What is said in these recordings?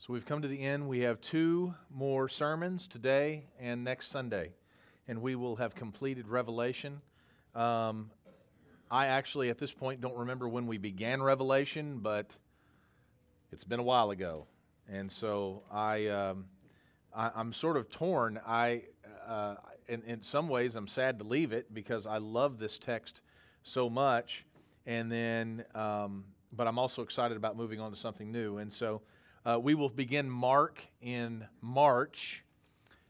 So we've come to the end. We have two more sermons today and next Sunday, and we will have completed Revelation. Um, I actually, at this point, don't remember when we began Revelation, but it's been a while ago, and so I, um, I am sort of torn. I, uh, in, in some ways, I'm sad to leave it because I love this text so much, and then, um, but I'm also excited about moving on to something new, and so. Uh, we will begin Mark in March,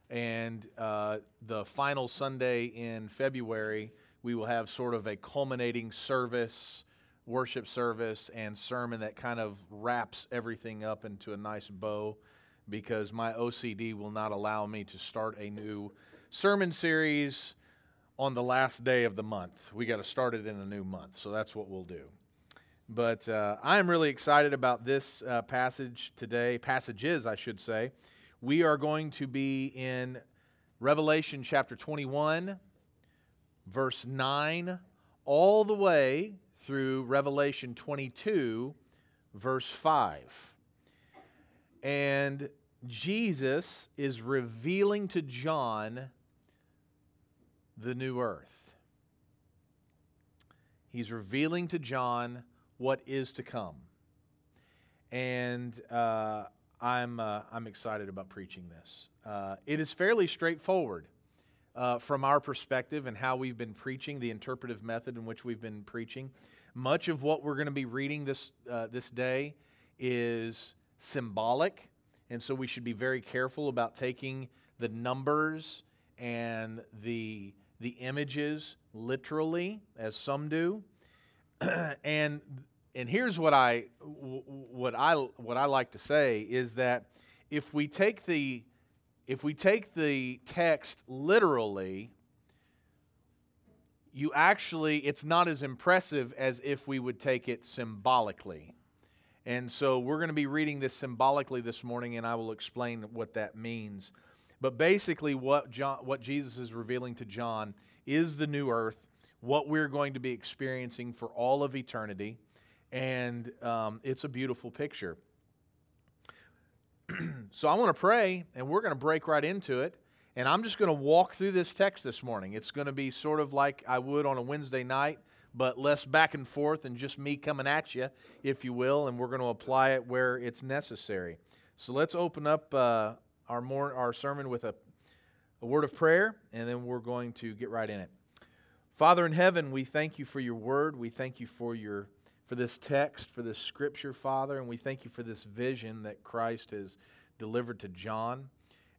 and uh, the final Sunday in February, we will have sort of a culminating service, worship service, and sermon that kind of wraps everything up into a nice bow because my OCD will not allow me to start a new sermon series on the last day of the month. We got to start it in a new month, so that's what we'll do. But uh, I'm really excited about this uh, passage today, passages, I should say. We are going to be in Revelation chapter 21, verse 9, all the way through Revelation 22, verse 5. And Jesus is revealing to John the new earth. He's revealing to John what is to come. And uh, I'm, uh, I'm excited about preaching this. Uh, it is fairly straightforward uh, from our perspective and how we've been preaching, the interpretive method in which we've been preaching. Much of what we're going to be reading this, uh, this day is symbolic, and so we should be very careful about taking the numbers and the, the images literally, as some do. and and here's what I what I what I like to say is that if we take the if we take the text literally, you actually it's not as impressive as if we would take it symbolically. And so we're going to be reading this symbolically this morning and I will explain what that means. But basically what John what Jesus is revealing to John is the new earth, what we're going to be experiencing for all of eternity and um, it's a beautiful picture. so I want to pray, and we're going to break right into it. And I'm just going to walk through this text this morning. It's going to be sort of like I would on a Wednesday night, but less back and forth and just me coming at you, if you will, and we're going to apply it where it's necessary. So let's open up uh, our, more, our sermon with a, a word of prayer, and then we're going to get right in it. Father in heaven, we thank you for your word. We thank you for your for this text, for this scripture, Father, and we thank you for this vision that Christ has delivered to John.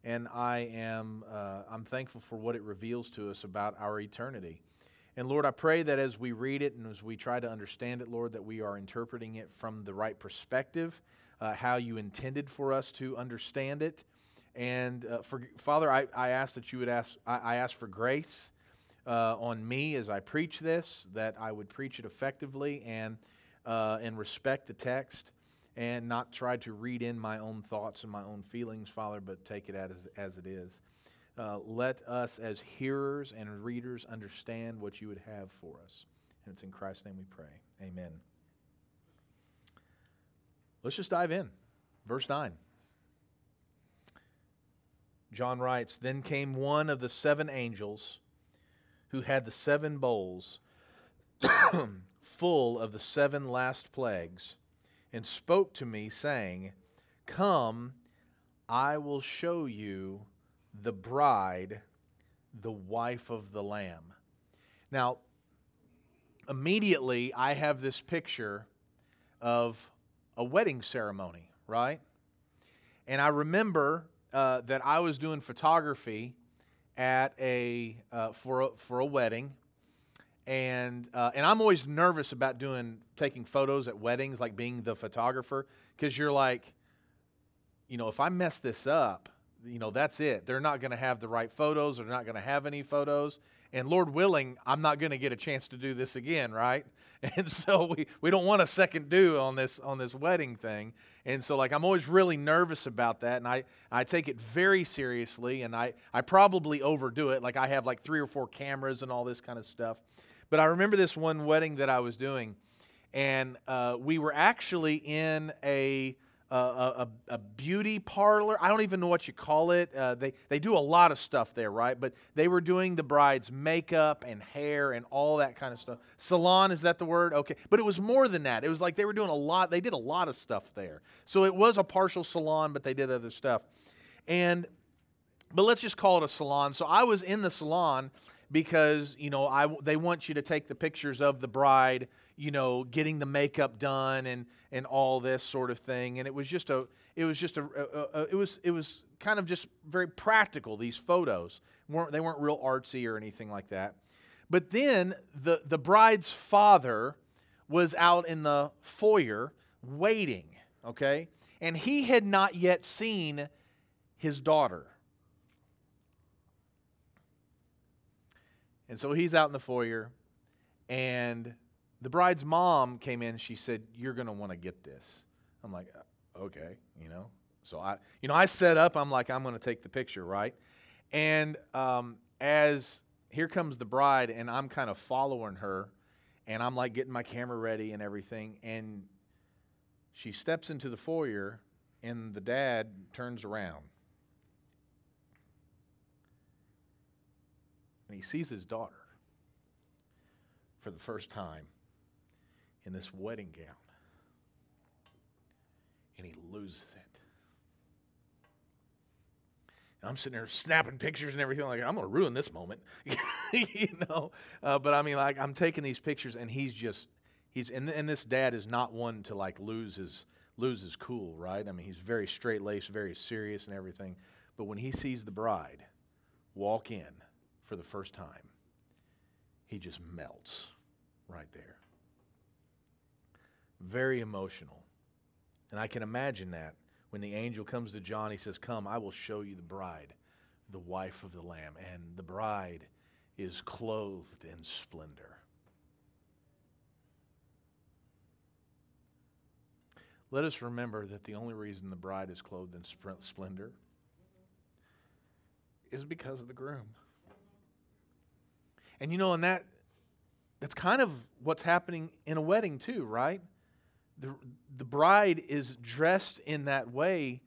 And I am uh, I'm thankful for what it reveals to us about our eternity. And Lord, I pray that as we read it and as we try to understand it, Lord, that we are interpreting it from the right perspective, uh, how you intended for us to understand it. And uh, for Father, I, I ask that you would ask, I, I ask for grace uh, on me as I preach this, that I would preach it effectively and uh, and respect the text and not try to read in my own thoughts and my own feelings, Father, but take it as, as it is. Uh, let us, as hearers and readers, understand what you would have for us. And it's in Christ's name we pray. Amen. Let's just dive in. Verse 9. John writes Then came one of the seven angels who had the seven bowls full of the seven last plagues, and spoke to me, saying, Come, I will show you the bride, the wife of the Lamb. Now, immediately I have this picture of a wedding ceremony, right? And I remember uh, that I was doing photography at a uh, for a, for a wedding, and uh, and I'm always nervous about doing taking photos at weddings, like being the photographer, because you're like, you know, if I mess this up, you know, that's it. They're not going to have the right photos. They're not going to have any photos. And Lord willing, I'm not going to get a chance to do this again, right? And so we, we don't want a second do on this on this wedding thing. And so like I'm always really nervous about that. And I, I take it very seriously and I, I probably overdo it. Like I have like three or four cameras and all this kind of stuff. But I remember this one wedding that I was doing, and uh, we were actually in a, a, a, a beauty parlor. I don't even know what you call it. Uh, they, they do a lot of stuff there, right? But they were doing the bride's makeup and hair and all that kind of stuff. Salon, is that the word? Okay. But it was more than that. It was like they were doing a lot, they did a lot of stuff there. So it was a partial salon, but they did other stuff. And, but let's just call it a salon. So I was in the salon because, you know, I, they want you to take the pictures of the bride you know, getting the makeup done and and all this sort of thing. And it was just a it was just a, a, a, it was it was kind of just very practical. These photos weren't they weren't real artsy or anything like that. But then the the bride's father was out in the foyer waiting. Okay, and he had not yet seen his daughter. And so he's out in the foyer, and the bride's mom came in. She said, "You're going to want to get this." I'm like, uh, "Okay," you know. So I, you know, I set up. I'm like, I'm going to take the picture, right? And um, as here comes the bride, and I'm kind of following her, and I'm like getting my camera ready and everything, and she steps into the foyer, and the dad turns around, and he sees his daughter for the first time in this wedding gown. And he loses it. And I'm sitting there snapping pictures and everything. Like, I'm going to ruin this moment. you know? Uh, but I mean, like, I'm taking these pictures and he's just, he's, and, and this dad is not one to like lose his, lose his cool, right? I mean, he's very straight laced, very serious and everything. But when he sees the bride walk in for the first time, he just melts right there very emotional. And I can imagine that when the angel comes to John, he says, Come, I will show you the bride, the wife of the Lamb. And the bride is clothed in splendor. Let us remember that the only reason the bride is clothed in splendor is because of the groom. And you know, and that that's kind of what's happening in a wedding too, right? the, the bride is dressed in that way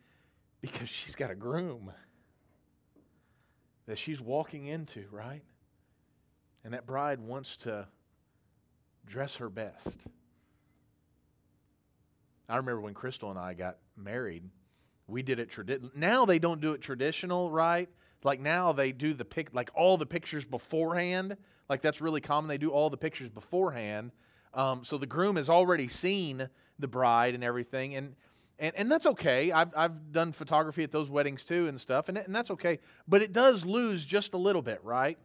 because she's got a groom that she's walking into, right? And that bride wants to dress her best. I remember when Crystal and I got married, we did it traditional. Now they don't do it traditional, right? Like now they do the pic, like all the pictures beforehand. Like that's really common. They do all the pictures beforehand. Um, so the groom has already seen the bride and everything. And, and, and that's okay. I've, I've done photography at those weddings too and stuff, and, and that's okay. But it does lose just a little bit, right?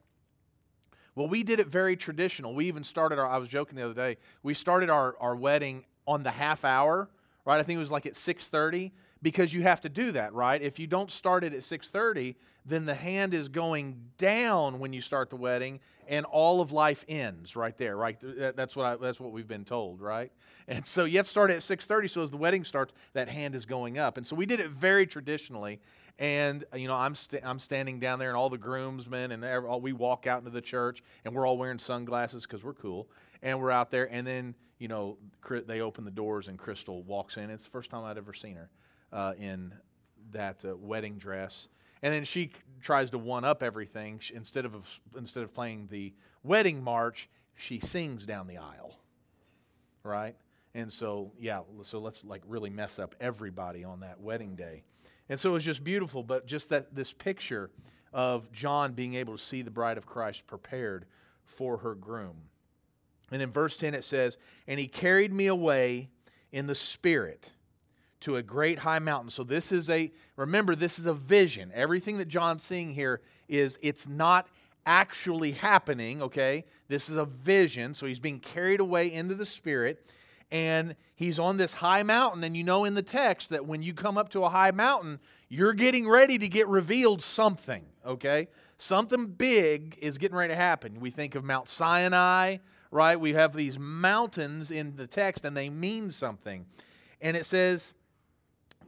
Well, we did it very traditional. We even started our, I was joking the other day, we started our, our wedding on the half hour, right? I think it was like at 6.30 because you have to do that, right? If you don't start it at 6:30, then the hand is going down when you start the wedding and all of life ends right there, right? That's what I, that's what we've been told, right? And so you have to start at 6:30 so as the wedding starts that hand is going up. And so we did it very traditionally and you know I'm i st- I'm standing down there and all the groomsmen and all, we walk out into the church and we're all wearing sunglasses cuz we're cool and we're out there and then you know they open the doors and Crystal walks in. It's the first time I'd ever seen her uh, in that uh, wedding dress. And then she tries to one up everything. She, instead, of, instead of playing the wedding march, she sings down the aisle. Right? And so, yeah, so let's like really mess up everybody on that wedding day. And so it was just beautiful, but just that this picture of John being able to see the bride of Christ prepared for her groom. And in verse 10 it says, And he carried me away in the spirit to a great high mountain. So this is a remember this is a vision. Everything that John's seeing here is it's not actually happening, okay? This is a vision. So he's being carried away into the spirit and he's on this high mountain and you know in the text that when you come up to a high mountain, you're getting ready to get revealed something, okay? Something big is getting ready to happen. We think of Mount Sinai, right? We have these mountains in the text and they mean something. And it says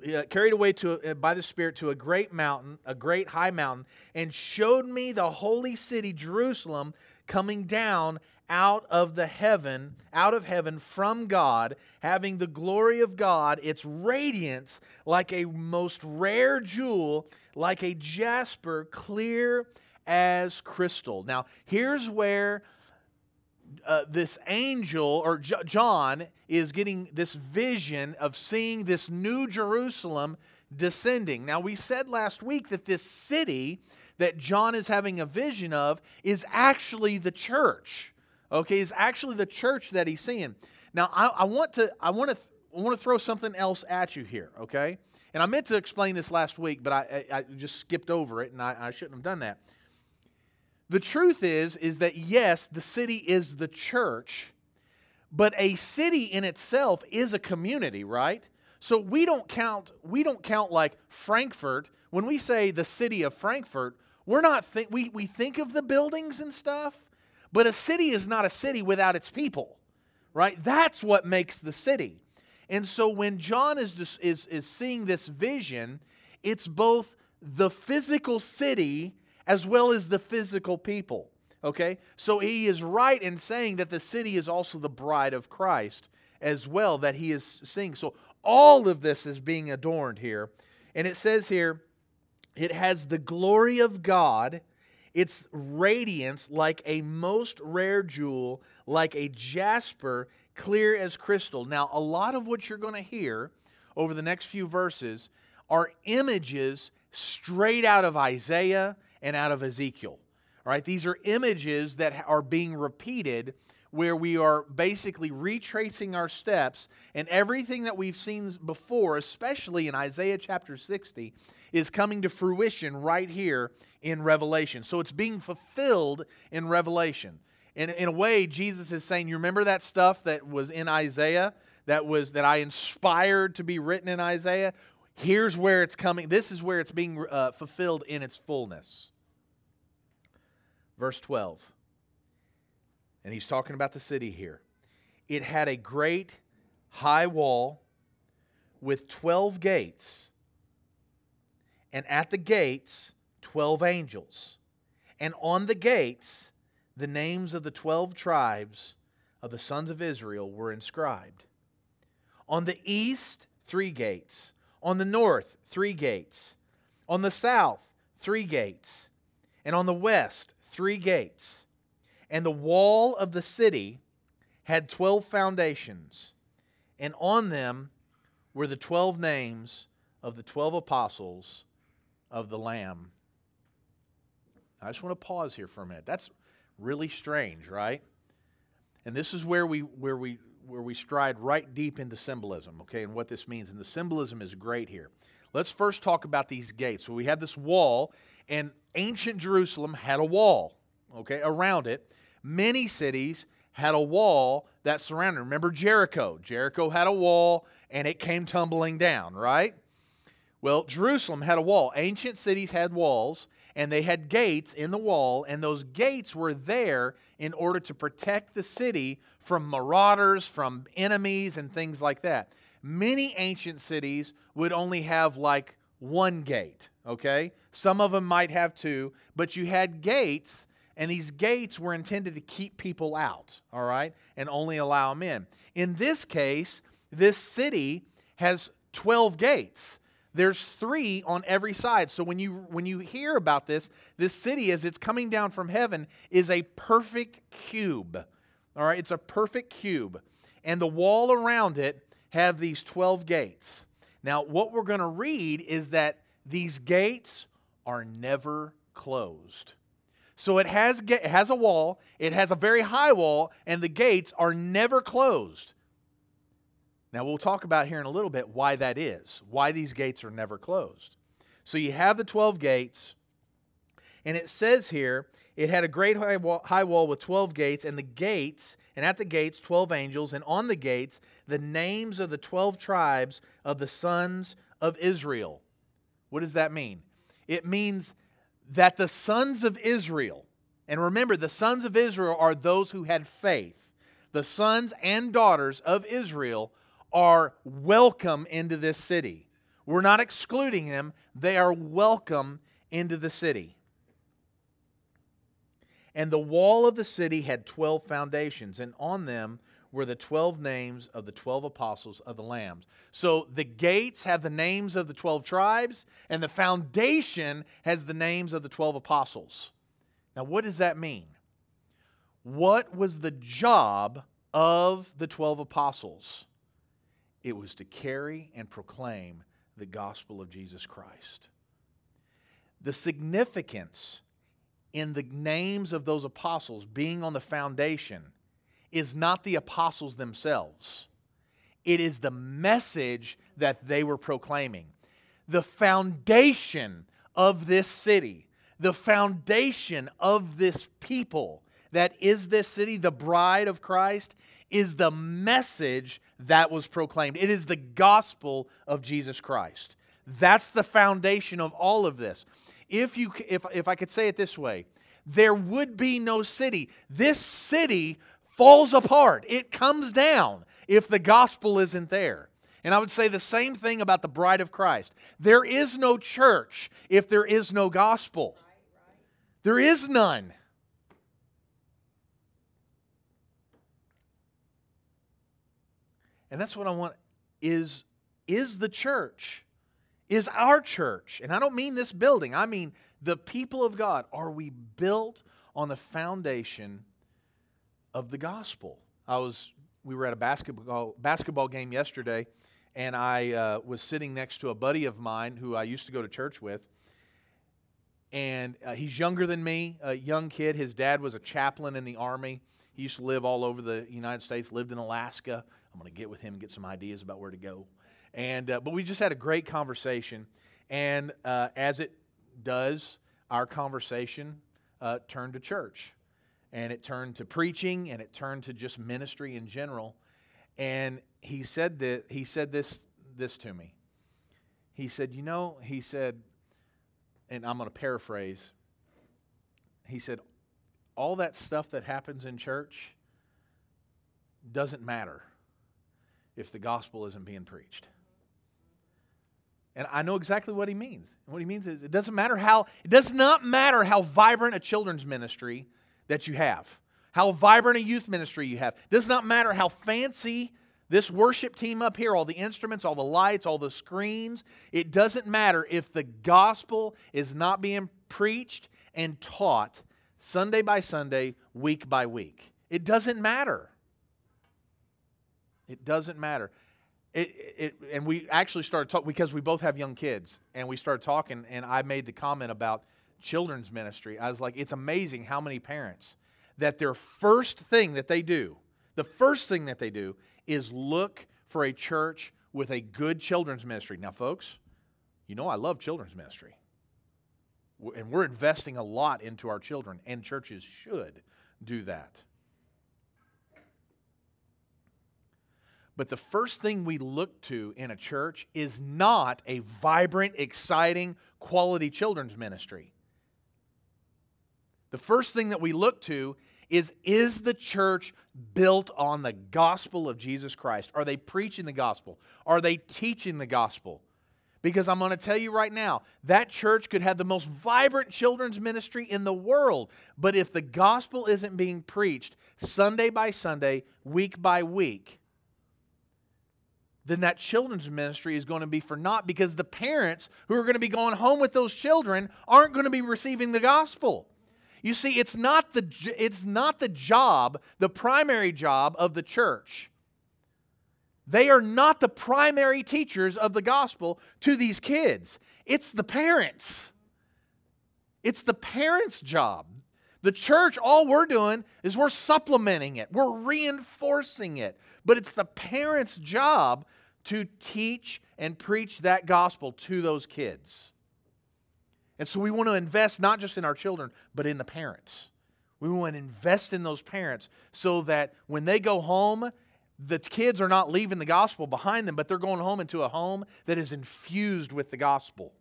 uh, carried away to, uh, by the Spirit to a great mountain, a great high mountain, and showed me the holy city, Jerusalem, coming down out of the heaven, out of heaven from God, having the glory of God, its radiance like a most rare jewel, like a jasper, clear as crystal. Now, here's where uh, this angel or J- John is getting this vision of seeing this new Jerusalem descending. Now, we said last week that this city that John is having a vision of is actually the church okay, is actually the church that he's seeing. Now, I, I want to, I want to, I want to throw something else at you here, okay? And I meant to explain this last week, but I, I, I just skipped over it, and I, I shouldn't have done that. The truth is, is that yes, the city is the church, but a city in itself is a community, right? So we don't count, we don't count like Frankfurt. When we say the city of Frankfurt, we're not we, we think of the buildings and stuff, but a city is not a city without its people, right? That's what makes the city. And so when John is, is, is seeing this vision, it's both the physical city as well as the physical people. Okay? So he is right in saying that the city is also the bride of Christ as well, that he is seeing. So all of this is being adorned here. And it says here, it has the glory of God its radiance like a most rare jewel, like a jasper, clear as crystal. Now, a lot of what you're going to hear over the next few verses are images straight out of Isaiah and out of Ezekiel. Right, these are images that are being repeated where we are basically retracing our steps and everything that we've seen before, especially in Isaiah chapter 60, is coming to fruition right here in Revelation. So it's being fulfilled in Revelation. And in a way, Jesus is saying, You remember that stuff that was in Isaiah, that was that I inspired to be written in Isaiah? Here's where it's coming. This is where it's being uh, fulfilled in its fullness. Verse 12. And he's talking about the city here. It had a great high wall with 12 gates and at the gates, 12 angels. And on the gates, the names of the 12 tribes of the sons of Israel were inscribed. On the east, three gates. On the north, three gates. On the south, three gates. And on the west, three gates. And the wall of the city had 12 foundations, and on them were the 12 names of the 12 apostles of the Lamb. I just want to pause here for a minute. That's really strange, right? And this is where we where we where we stride right deep into symbolism, okay, and what this means. And the symbolism is great here. Let's first talk about these gates. So we have this wall, and ancient Jerusalem had a wall, okay, around it. Many cities had a wall that surrounded. Remember Jericho? Jericho had a wall, and it came tumbling down, right? Well, Jerusalem had a wall. Ancient cities had walls, and they had gates in the wall, and those gates were there in order to protect the city from marauders, from enemies, and things like that. Many ancient cities would only have like one gate, okay? Some of them might have two, but you had gates, and these gates were intended to keep people out, all right, and only allow them in. In this case, this city has 12 gates. There's three on every side. So when you when you hear about this, this city as it's coming down from heaven is a perfect cube. All right, it's a perfect cube. And the wall around it have these 12 gates. Now, what we're going to read is that these gates are never closed. So it has, it has a wall, it has a very high wall, and the gates are never closed. Now, we'll talk about here in a little bit why that is, why these gates are never closed. So, you have the 12 gates, and it says here it had a great high wall, high wall with 12 gates, and the gates, and at the gates, 12 angels, and on the gates, the names of the 12 tribes of the sons of Israel. What does that mean? It means that the sons of Israel, and remember, the sons of Israel are those who had faith, the sons and daughters of Israel are welcome into this city. We're not excluding them, they are welcome into the city. And the wall of the city had 12 foundations, and on them were the 12 names of the 12 apostles of the Lambs. So the gates have the names of the 12 tribes, and the foundation has the names of the 12 apostles. Now, what does that mean? What was the job of the 12 apostles? It was to carry and proclaim the gospel of Jesus Christ. The significance in the names of those apostles being on the foundation is not the apostles themselves, it is the message that they were proclaiming. The foundation of this city, the foundation of this people that is this city, the bride of Christ, is the message that was proclaimed. It is the gospel of Jesus Christ. That's the foundation of all of this. If, you, if, if I could say it this way, there would be no city. This city falls apart, it comes down if the gospel isn't there. And I would say the same thing about the bride of Christ. There is no church if there is no gospel. There is none. And that's what I want is is the church is our church. And I don't mean this building. I mean the people of God. Are we built on the foundation of the gospel? I was we were at a basketball basketball game yesterday and I uh, was sitting next to a buddy of mine who I used to go to church with. And uh, he's younger than me, a young kid. His dad was a chaplain in the army. He used to live all over the United States, lived in Alaska, I'm going to get with him and get some ideas about where to go. And uh, but we just had a great conversation, and uh, as it does, our conversation uh, turned to church, and it turned to preaching, and it turned to just ministry in general. And he said that he said this this to me. He said, "You know," he said, and I'm going to paraphrase. He said, "All that stuff that happens in church doesn't matter." If the gospel isn't being preached. And I know exactly what he means. And what he means is it doesn't matter how, it does not matter how vibrant a children's ministry that you have, how vibrant a youth ministry you have. It does not matter how fancy this worship team up here, all the instruments, all the lights, all the screens. It doesn't matter if the gospel is not being preached and taught Sunday by Sunday, week by week. It doesn't matter. It doesn't matter. It, it, and we actually started talking because we both have young kids, and we started talking, and I made the comment about children's ministry. I was like, it's amazing how many parents that their first thing that they do, the first thing that they do is look for a church with a good children's ministry. Now, folks, you know I love children's ministry. And we're investing a lot into our children, and churches should do that. But the first thing we look to in a church is not a vibrant, exciting, quality children's ministry. The first thing that we look to is is the church built on the gospel of Jesus Christ? Are they preaching the gospel? Are they teaching the gospel? Because I'm going to tell you right now, that church could have the most vibrant children's ministry in the world. But if the gospel isn't being preached Sunday by Sunday, week by week, then that children's ministry is going to be for naught because the parents who are going to be going home with those children aren't going to be receiving the gospel. You see, it's not the, it's not the job, the primary job of the church. They are not the primary teachers of the gospel to these kids. It's the parents. It's the parents' job. The church, all we're doing is we're supplementing it, we're reinforcing it. But it's the parents' job to teach and preach that gospel to those kids. And so we want to invest not just in our children, but in the parents. We want to invest in those parents so that when they go home, the kids are not leaving the gospel behind them, but they're going home into a home that is infused with the gospel.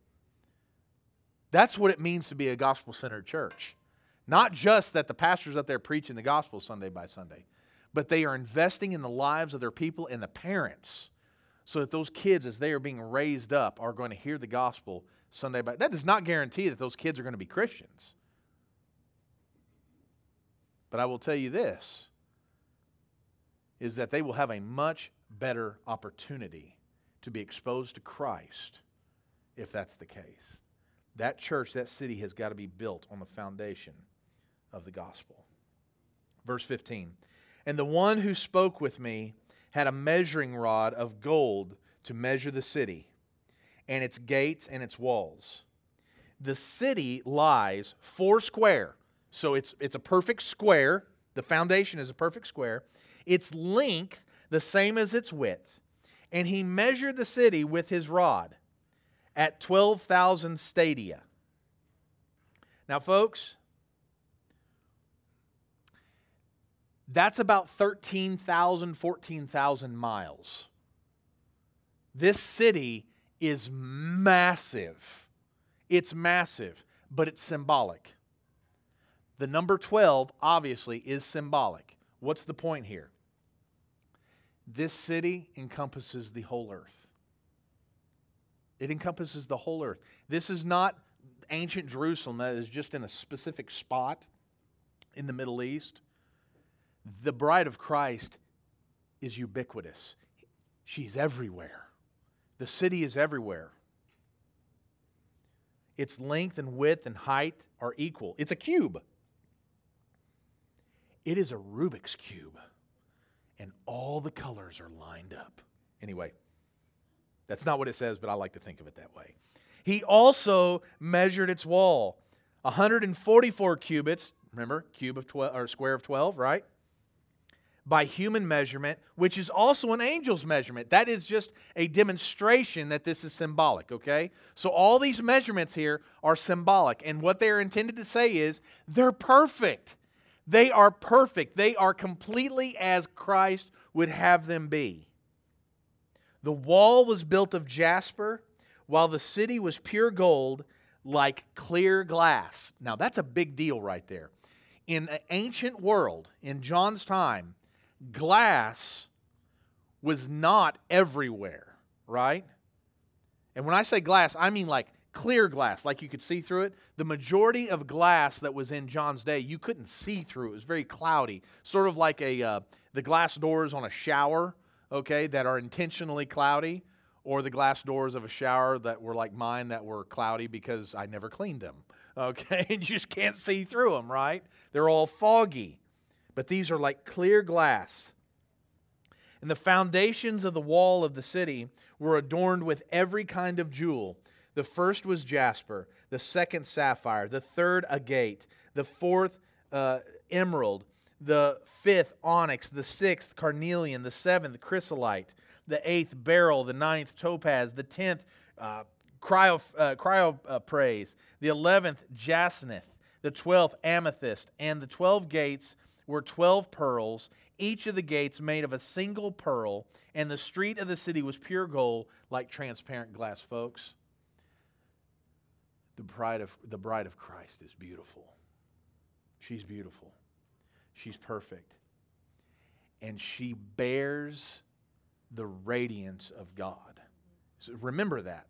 That's what it means to be a gospel centered church. Not just that the pastor's up there preaching the gospel Sunday by Sunday, but they are investing in the lives of their people and the parents so that those kids, as they are being raised up, are going to hear the gospel Sunday by That does not guarantee that those kids are going to be Christians. But I will tell you this is that they will have a much better opportunity to be exposed to Christ if that's the case. That church, that city has got to be built on the foundation of the gospel. Verse 15 And the one who spoke with me had a measuring rod of gold to measure the city, and its gates and its walls. The city lies four square, so it's, it's a perfect square. The foundation is a perfect square. Its length, the same as its width. And he measured the city with his rod at 12,000 stadia. Now, folks, that's about 13,000, 14,000 miles. This city is massive. It's massive, but it's symbolic. The number 12, obviously, is symbolic. What's the point here? This city encompasses the whole earth. It encompasses the whole earth. This is not ancient Jerusalem that is just in a specific spot in the Middle East. The bride of Christ is ubiquitous, she's everywhere. The city is everywhere. Its length and width and height are equal. It's a cube. It is a Rubik's Cube, and all the colors are lined up. Anyway, that's not what it says, but I like to think of it that way. He also measured its wall 144 cubits. Remember, cube of 12 or square of 12, right? By human measurement, which is also an angel's measurement. That is just a demonstration that this is symbolic, okay? So all these measurements here are symbolic. And what they are intended to say is they're perfect. They are perfect. They are completely as Christ would have them be. The wall was built of jasper, while the city was pure gold, like clear glass. Now, that's a big deal right there. In an ancient world, in John's time, glass was not everywhere, right? And when I say glass, I mean like clear glass, like you could see through it. The majority of glass that was in John's day, you couldn't see through. It was very cloudy, sort of like a uh, the glass doors on a shower, okay, that are intentionally cloudy, or the glass doors of a shower that were like mine that were cloudy because I never cleaned them, okay, and you just can't see through them, right? They're all foggy but these are like clear glass. And the foundations of the wall of the city were adorned with every kind of jewel. The first was jasper, the second sapphire, the third agate, the fourth uh, emerald, the fifth onyx, the sixth carnelian, the seventh chrysolite, the eighth beryl, the ninth topaz, the tenth uh, cryo, uh, chrysoprase, the eleventh jacinth, the twelfth amethyst, and the twelve gates were 12 pearls, each of the gates made of a single pearl, and the street of the city was pure gold like transparent glass, folks. The bride of, the bride of Christ is beautiful. She's beautiful. She's perfect. And she bears the radiance of God. So remember that.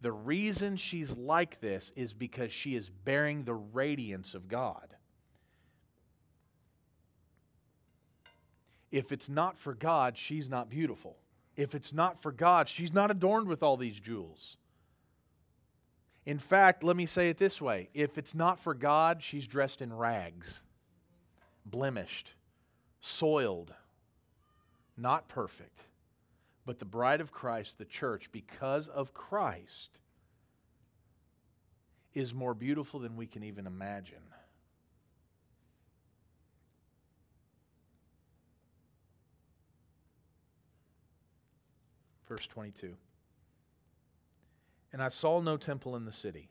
The reason she's like this is because she is bearing the radiance of God. If it's not for God, she's not beautiful. If it's not for God, she's not adorned with all these jewels. In fact, let me say it this way if it's not for God, she's dressed in rags, blemished, soiled, not perfect. But the bride of Christ, the church, because of Christ, is more beautiful than we can even imagine. Verse 22. And I saw no temple in the city.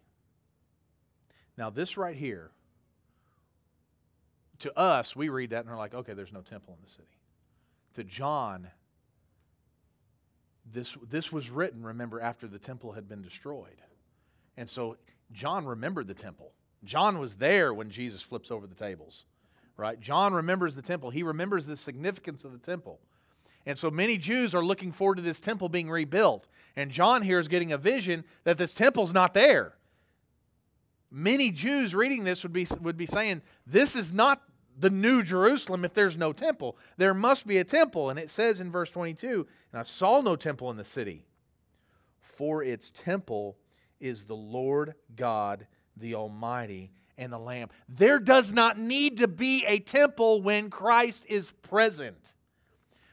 Now, this right here, to us, we read that and we're like, okay, there's no temple in the city. To John, this, this was written, remember, after the temple had been destroyed. And so John remembered the temple. John was there when Jesus flips over the tables, right? John remembers the temple. He remembers the significance of the temple. And so many Jews are looking forward to this temple being rebuilt. And John here is getting a vision that this temple's not there. Many Jews reading this would be, would be saying, This is not the new Jerusalem if there's no temple? There must be a temple. And it says in verse 22 And I saw no temple in the city, for its temple is the Lord God, the Almighty, and the Lamb. There does not need to be a temple when Christ is present.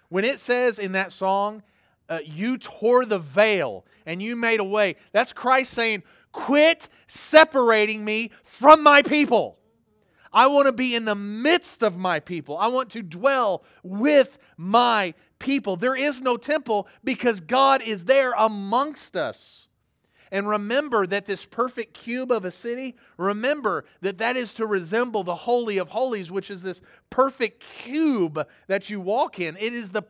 When it says in that song, uh, you tore the veil and you made a way, that's Christ saying, Quit separating me from my people. I want to be in the midst of my people. I want to dwell with my people. There is no temple because God is there amongst us. And remember that this perfect cube of a city, remember that that is to resemble the Holy of Holies, which is this perfect cube that you walk in. It is the,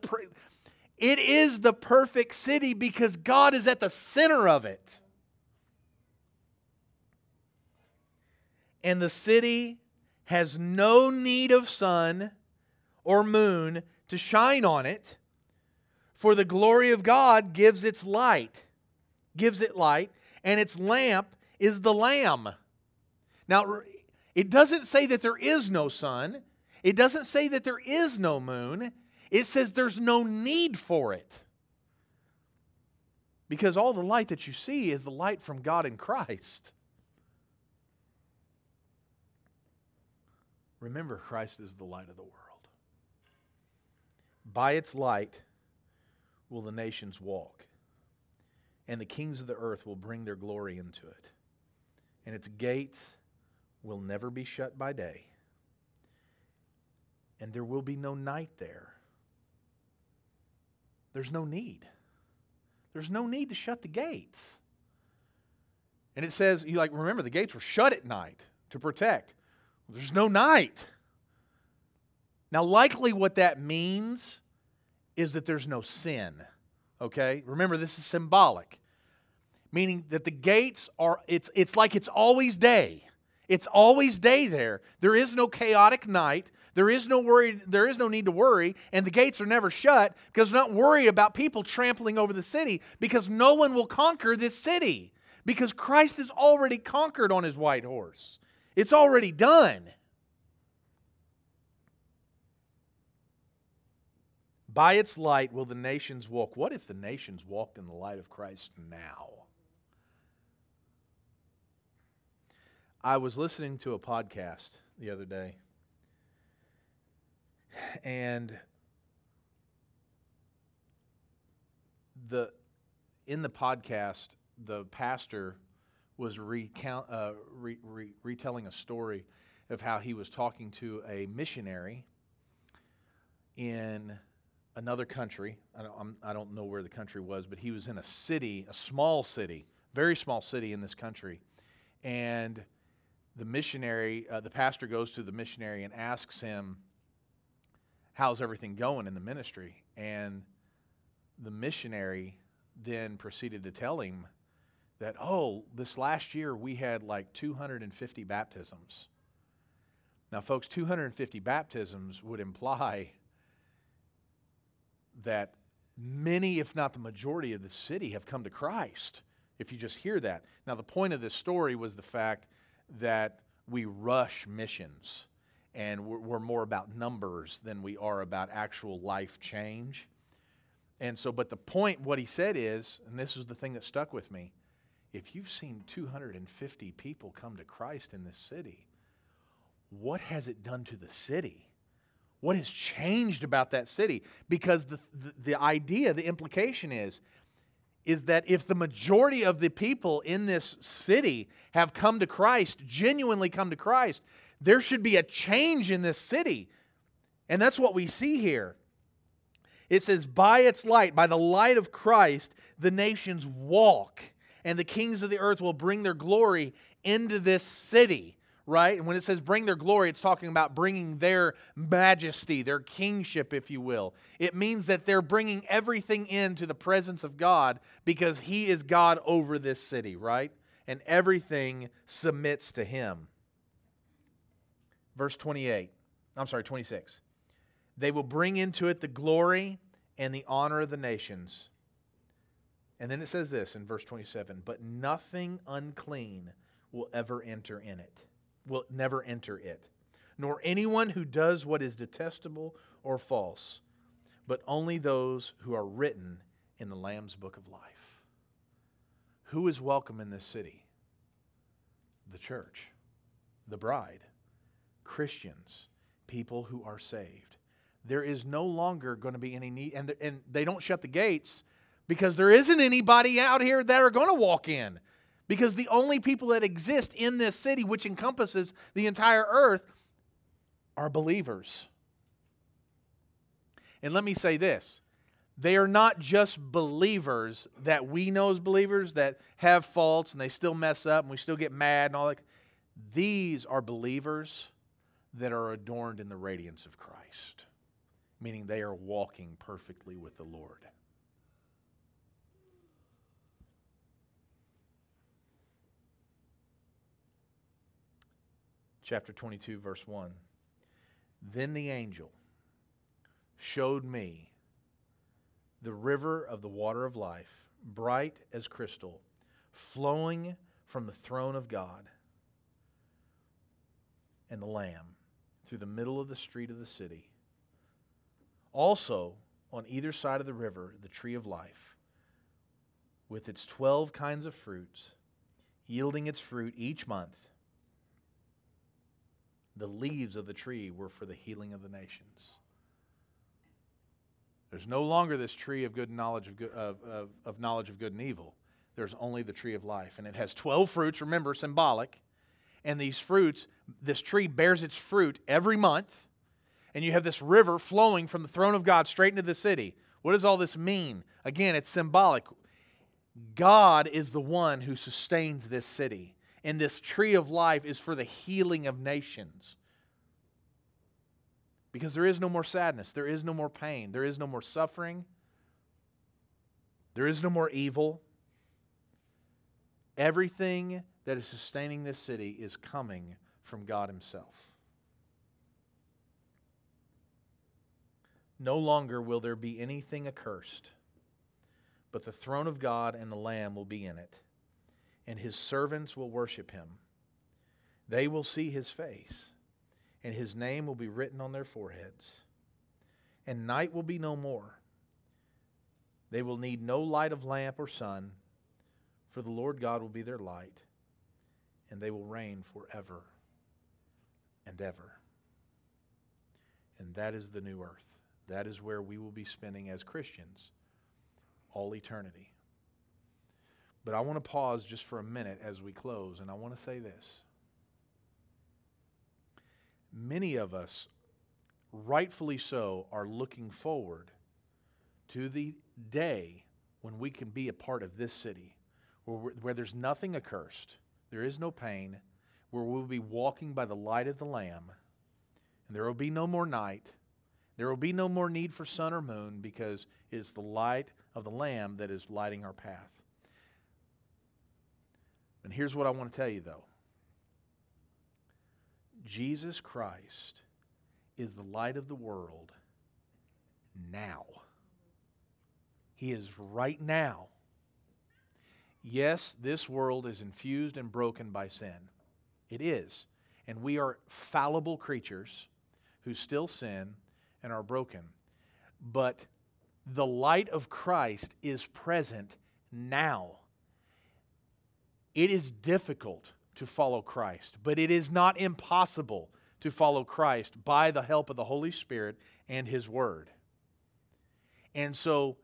it is the perfect city because God is at the center of it. And the city has no need of sun or moon to shine on it, for the glory of God gives its light, gives it light, and its lamp is the Lamb. Now, it doesn't say that there is no sun, it doesn't say that there is no moon, it says there's no need for it. Because all the light that you see is the light from God in Christ. Remember, Christ is the light of the world. By its light will the nations walk, and the kings of the earth will bring their glory into it. And its gates will never be shut by day, and there will be no night there. There's no need. There's no need to shut the gates. And it says, you like remember the gates were shut at night to protect. There's no night. Now, likely what that means is that there's no sin. Okay? Remember, this is symbolic, meaning that the gates are, it's, it's like it's always day. It's always day there. There is no chaotic night. There is no worry, there is no need to worry, and the gates are never shut because not worry about people trampling over the city because no one will conquer this city because Christ has already conquered on his white horse. It's already done. By its light will the nations walk. What if the nations walked in the light of Christ now? I was listening to a podcast the other day, and the in the podcast, the pastor was recount, uh, re, re, retelling a story of how he was talking to a missionary in another country. I don't, I'm, I do not know where the country was, but he was in a city, a small city, very small city in this country. And the missionary, uh, the pastor goes to the missionary and asks him, How's everything going in the ministry? And the missionary then proceeded to tell him that, oh, this last year we had like 250 baptisms. Now, folks, 250 baptisms would imply that many, if not the majority of the city, have come to Christ, if you just hear that. Now, the point of this story was the fact that we rush missions and we're, more about numbers than we are about actual life change. And so, but the point, what he said is, and this is the thing that stuck with me if you've seen 250 people come to Christ in this city, what has it done to the city? What has changed about that city? Because the, the, the, idea, the implication is, is that if the majority of the people in this city have come to Christ, genuinely come to Christ, there should be a change in this city. And that's what we see here. It says, By its light, by the light of Christ, the nations walk and the kings of the earth will bring their glory into this city, right? And when it says bring their glory, it's talking about bringing their majesty, their kingship, if you will. It means that they're bringing everything into the presence of God because He is God over this city, right? And everything submits to Him. Verse 28, I'm sorry, 26. They will bring into it the glory and the honor of the nations and then it says this in verse 27 But nothing unclean will ever enter in it, will never enter it. nor anyone who does what is detestable or false, but only those who are written in the Lamb's book of life. Who is welcome in this city? The church, the bride, Christians, people who are saved. There is no longer going to be any need, and, and they don't shut the gates because there isn't anybody out here that are going to walk in. Because the only people that exist in this city, which encompasses the entire earth, are believers. And let me say this they are not just believers that we know as believers that have faults and they still mess up and we still get mad and all that. These are believers that are adorned in the radiance of Christ, meaning they are walking perfectly with the Lord. Chapter 22, verse 1. Then the angel showed me the river of the water of life, bright as crystal, flowing from the throne of God and the Lamb through the middle of the street of the city. Also, on either side of the river, the tree of life, with its 12 kinds of fruits, yielding its fruit each month. The leaves of the tree were for the healing of the nations. There's no longer this tree of good knowledge of, good, of, of, of knowledge of good and evil. There's only the tree of life. And it has 12 fruits, remember, symbolic. And these fruits, this tree bears its fruit every month. And you have this river flowing from the throne of God straight into the city. What does all this mean? Again, it's symbolic. God is the one who sustains this city. And this tree of life is for the healing of nations. Because there is no more sadness, there is no more pain, there is no more suffering, there is no more evil. Everything that is sustaining this city is coming from God Himself. No longer will there be anything accursed, but the throne of God and the Lamb will be in it, and His servants will worship Him. They will see His face and his name will be written on their foreheads. And night will be no more. They will need no light of lamp or sun, for the Lord God will be their light, and they will reign forever and ever. And that is the new earth. That is where we will be spending as Christians all eternity. But I want to pause just for a minute as we close, and I want to say this many of us, rightfully so, are looking forward to the day when we can be a part of this city where, where there's nothing accursed, there is no pain, where we'll be walking by the light of the Lamb, and there will be no more night. There will be no more need for sun or moon because it is the light of the Lamb that is lighting our path. And here's what I want to tell you, though Jesus Christ is the light of the world now. He is right now. Yes, this world is infused and broken by sin. It is. And we are fallible creatures who still sin and are broken. But the light of Christ is present now. It is difficult to follow Christ. But it is not impossible to follow Christ by the help of the Holy Spirit and His Word. And so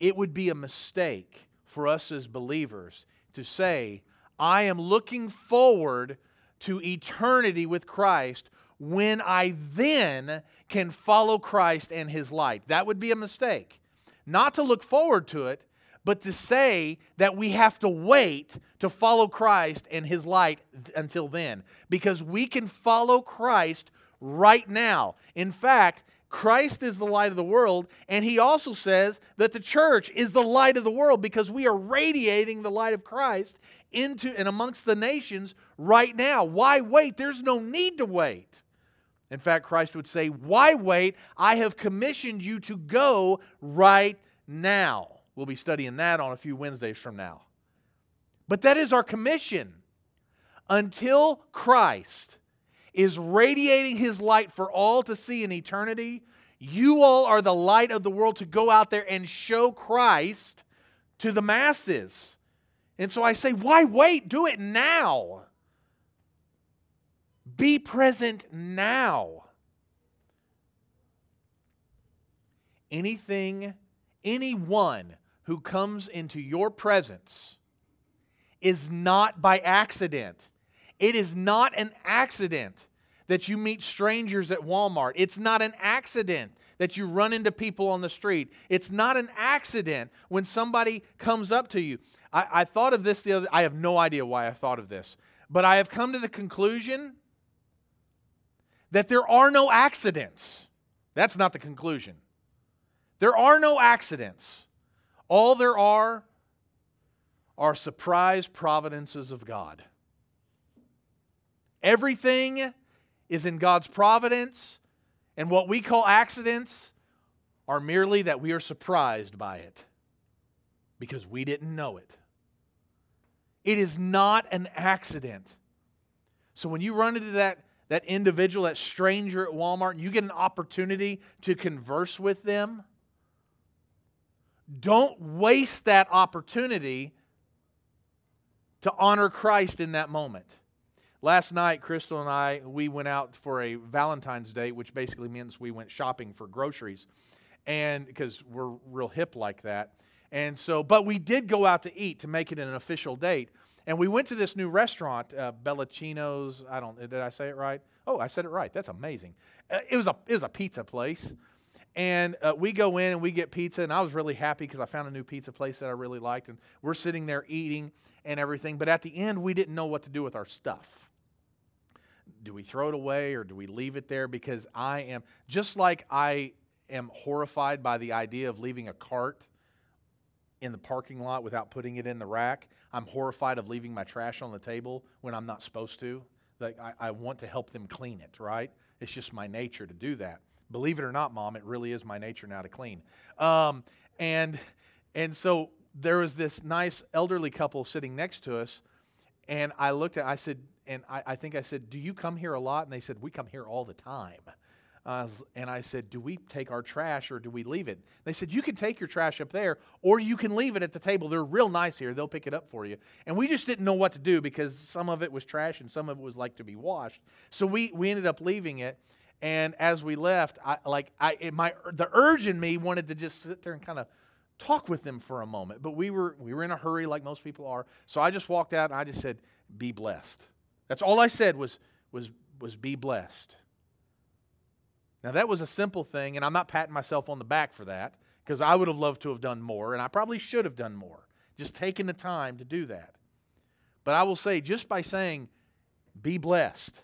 it would be a mistake for us as believers to say, I am looking forward to eternity with Christ when I then can follow Christ and His light. That would be a mistake. Not to look forward to it, but to say that we have to wait to follow Christ and his light until then. Because we can follow Christ right now. In fact, Christ is the light of the world, and he also says that the church is the light of the world because we are radiating the light of Christ into and amongst the nations right now. Why wait? There's no need to wait. In fact, Christ would say, Why wait? I have commissioned you to go right now. We'll be studying that on a few Wednesdays from now. But that is our commission. Until Christ is radiating his light for all to see in eternity, you all are the light of the world to go out there and show Christ to the masses. And so I say, why wait? Do it now. Be present now. Anything, anyone who comes into your presence is not by accident. It is not an accident that you meet strangers at Walmart. It's not an accident that you run into people on the street. It's not an accident when somebody comes up to you. I, I thought of this the other I have no idea why I thought of this, but I have come to the conclusion that there are no accidents. That's not the conclusion. There are no accidents. All there are are surprise providences of God. Everything is in God's providence, and what we call accidents are merely that we are surprised by it because we didn't know it. It is not an accident. So when you run into that, that individual, that stranger at Walmart, and you get an opportunity to converse with them, don't waste that opportunity to honor Christ in that moment. Last night, Crystal and I, we went out for a Valentine's date, which basically means we went shopping for groceries. And because we're real hip like that. And so, but we did go out to eat to make it an official date. And we went to this new restaurant, uh, Bellacino's. I don't, did I say it right? Oh, I said it right. That's amazing. Uh, it, was a, it was a pizza place. And uh, we go in and we get pizza, and I was really happy because I found a new pizza place that I really liked. And we're sitting there eating and everything. But at the end, we didn't know what to do with our stuff do we throw it away or do we leave it there? Because I am, just like I am horrified by the idea of leaving a cart in the parking lot without putting it in the rack, I'm horrified of leaving my trash on the table when I'm not supposed to. Like, I, I want to help them clean it, right? It's just my nature to do that. Believe it or not, mom, it really is my nature now to clean. Um, and, and so there was this nice elderly couple sitting next to us, and I looked at, I said, and I, I, think I said, Do you come here a lot? And they said, We come here all the time. Uh, and I said, Do we take our trash or do we leave it? They said, You can take your trash up there or you can leave it at the table. They're real nice here. They'll pick it up for you. And we just didn't know what to do because some of it was trash and some of it was like to be washed. So we, we ended up leaving it. And as we left, I, like I, my, the urge in me wanted to just sit there and kind of talk with them for a moment. But we were, we were in a hurry like most people are. So I just walked out and I just said, Be blessed. That's all I said was, was, was be blessed. Now, that was a simple thing, and I'm not patting myself on the back for that because I would have loved to have done more, and I probably should have done more. Just taking the time to do that. But I will say, just by saying, be blessed,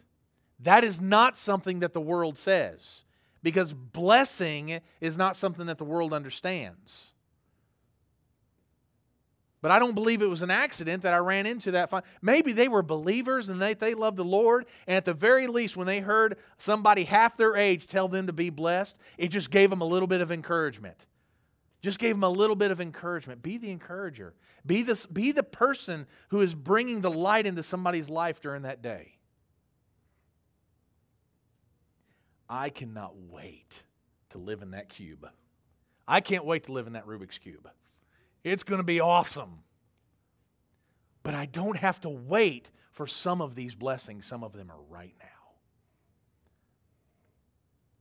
that is not something that the world says because blessing is not something that the world understands. But I don't believe it was an accident that I ran into that. Maybe they were believers and they, they loved the Lord. And at the very least, when they heard somebody half their age tell them to be blessed, it just gave them a little bit of encouragement. Just gave them a little bit of encouragement. Be the encourager. Be, this, be the person who is bringing the light into somebody's life during that day. I cannot wait to live in that cube. I can't wait to live in that Rubik's Cube. It's going to be awesome. But I don't have to wait for some of these blessings. Some of them are right now.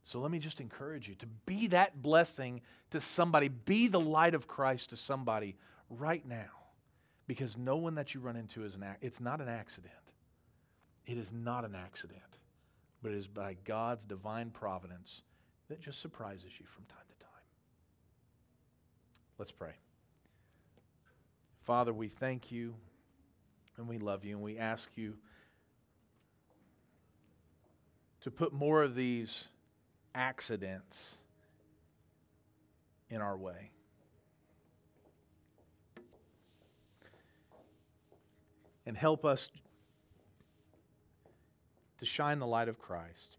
So let me just encourage you to be that blessing to somebody, be the light of Christ to somebody right now. Because no one that you run into is an it's not an accident. It is not an accident, but it is by God's divine providence that just surprises you from time to time. Let's pray. Father, we thank you and we love you and we ask you to put more of these accidents in our way. And help us to shine the light of Christ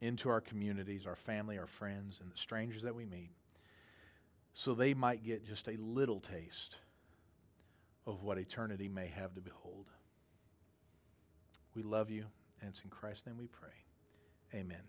into our communities, our family, our friends, and the strangers that we meet so they might get just a little taste of what eternity may have to behold. We love you, and it's in Christ's name we pray. Amen.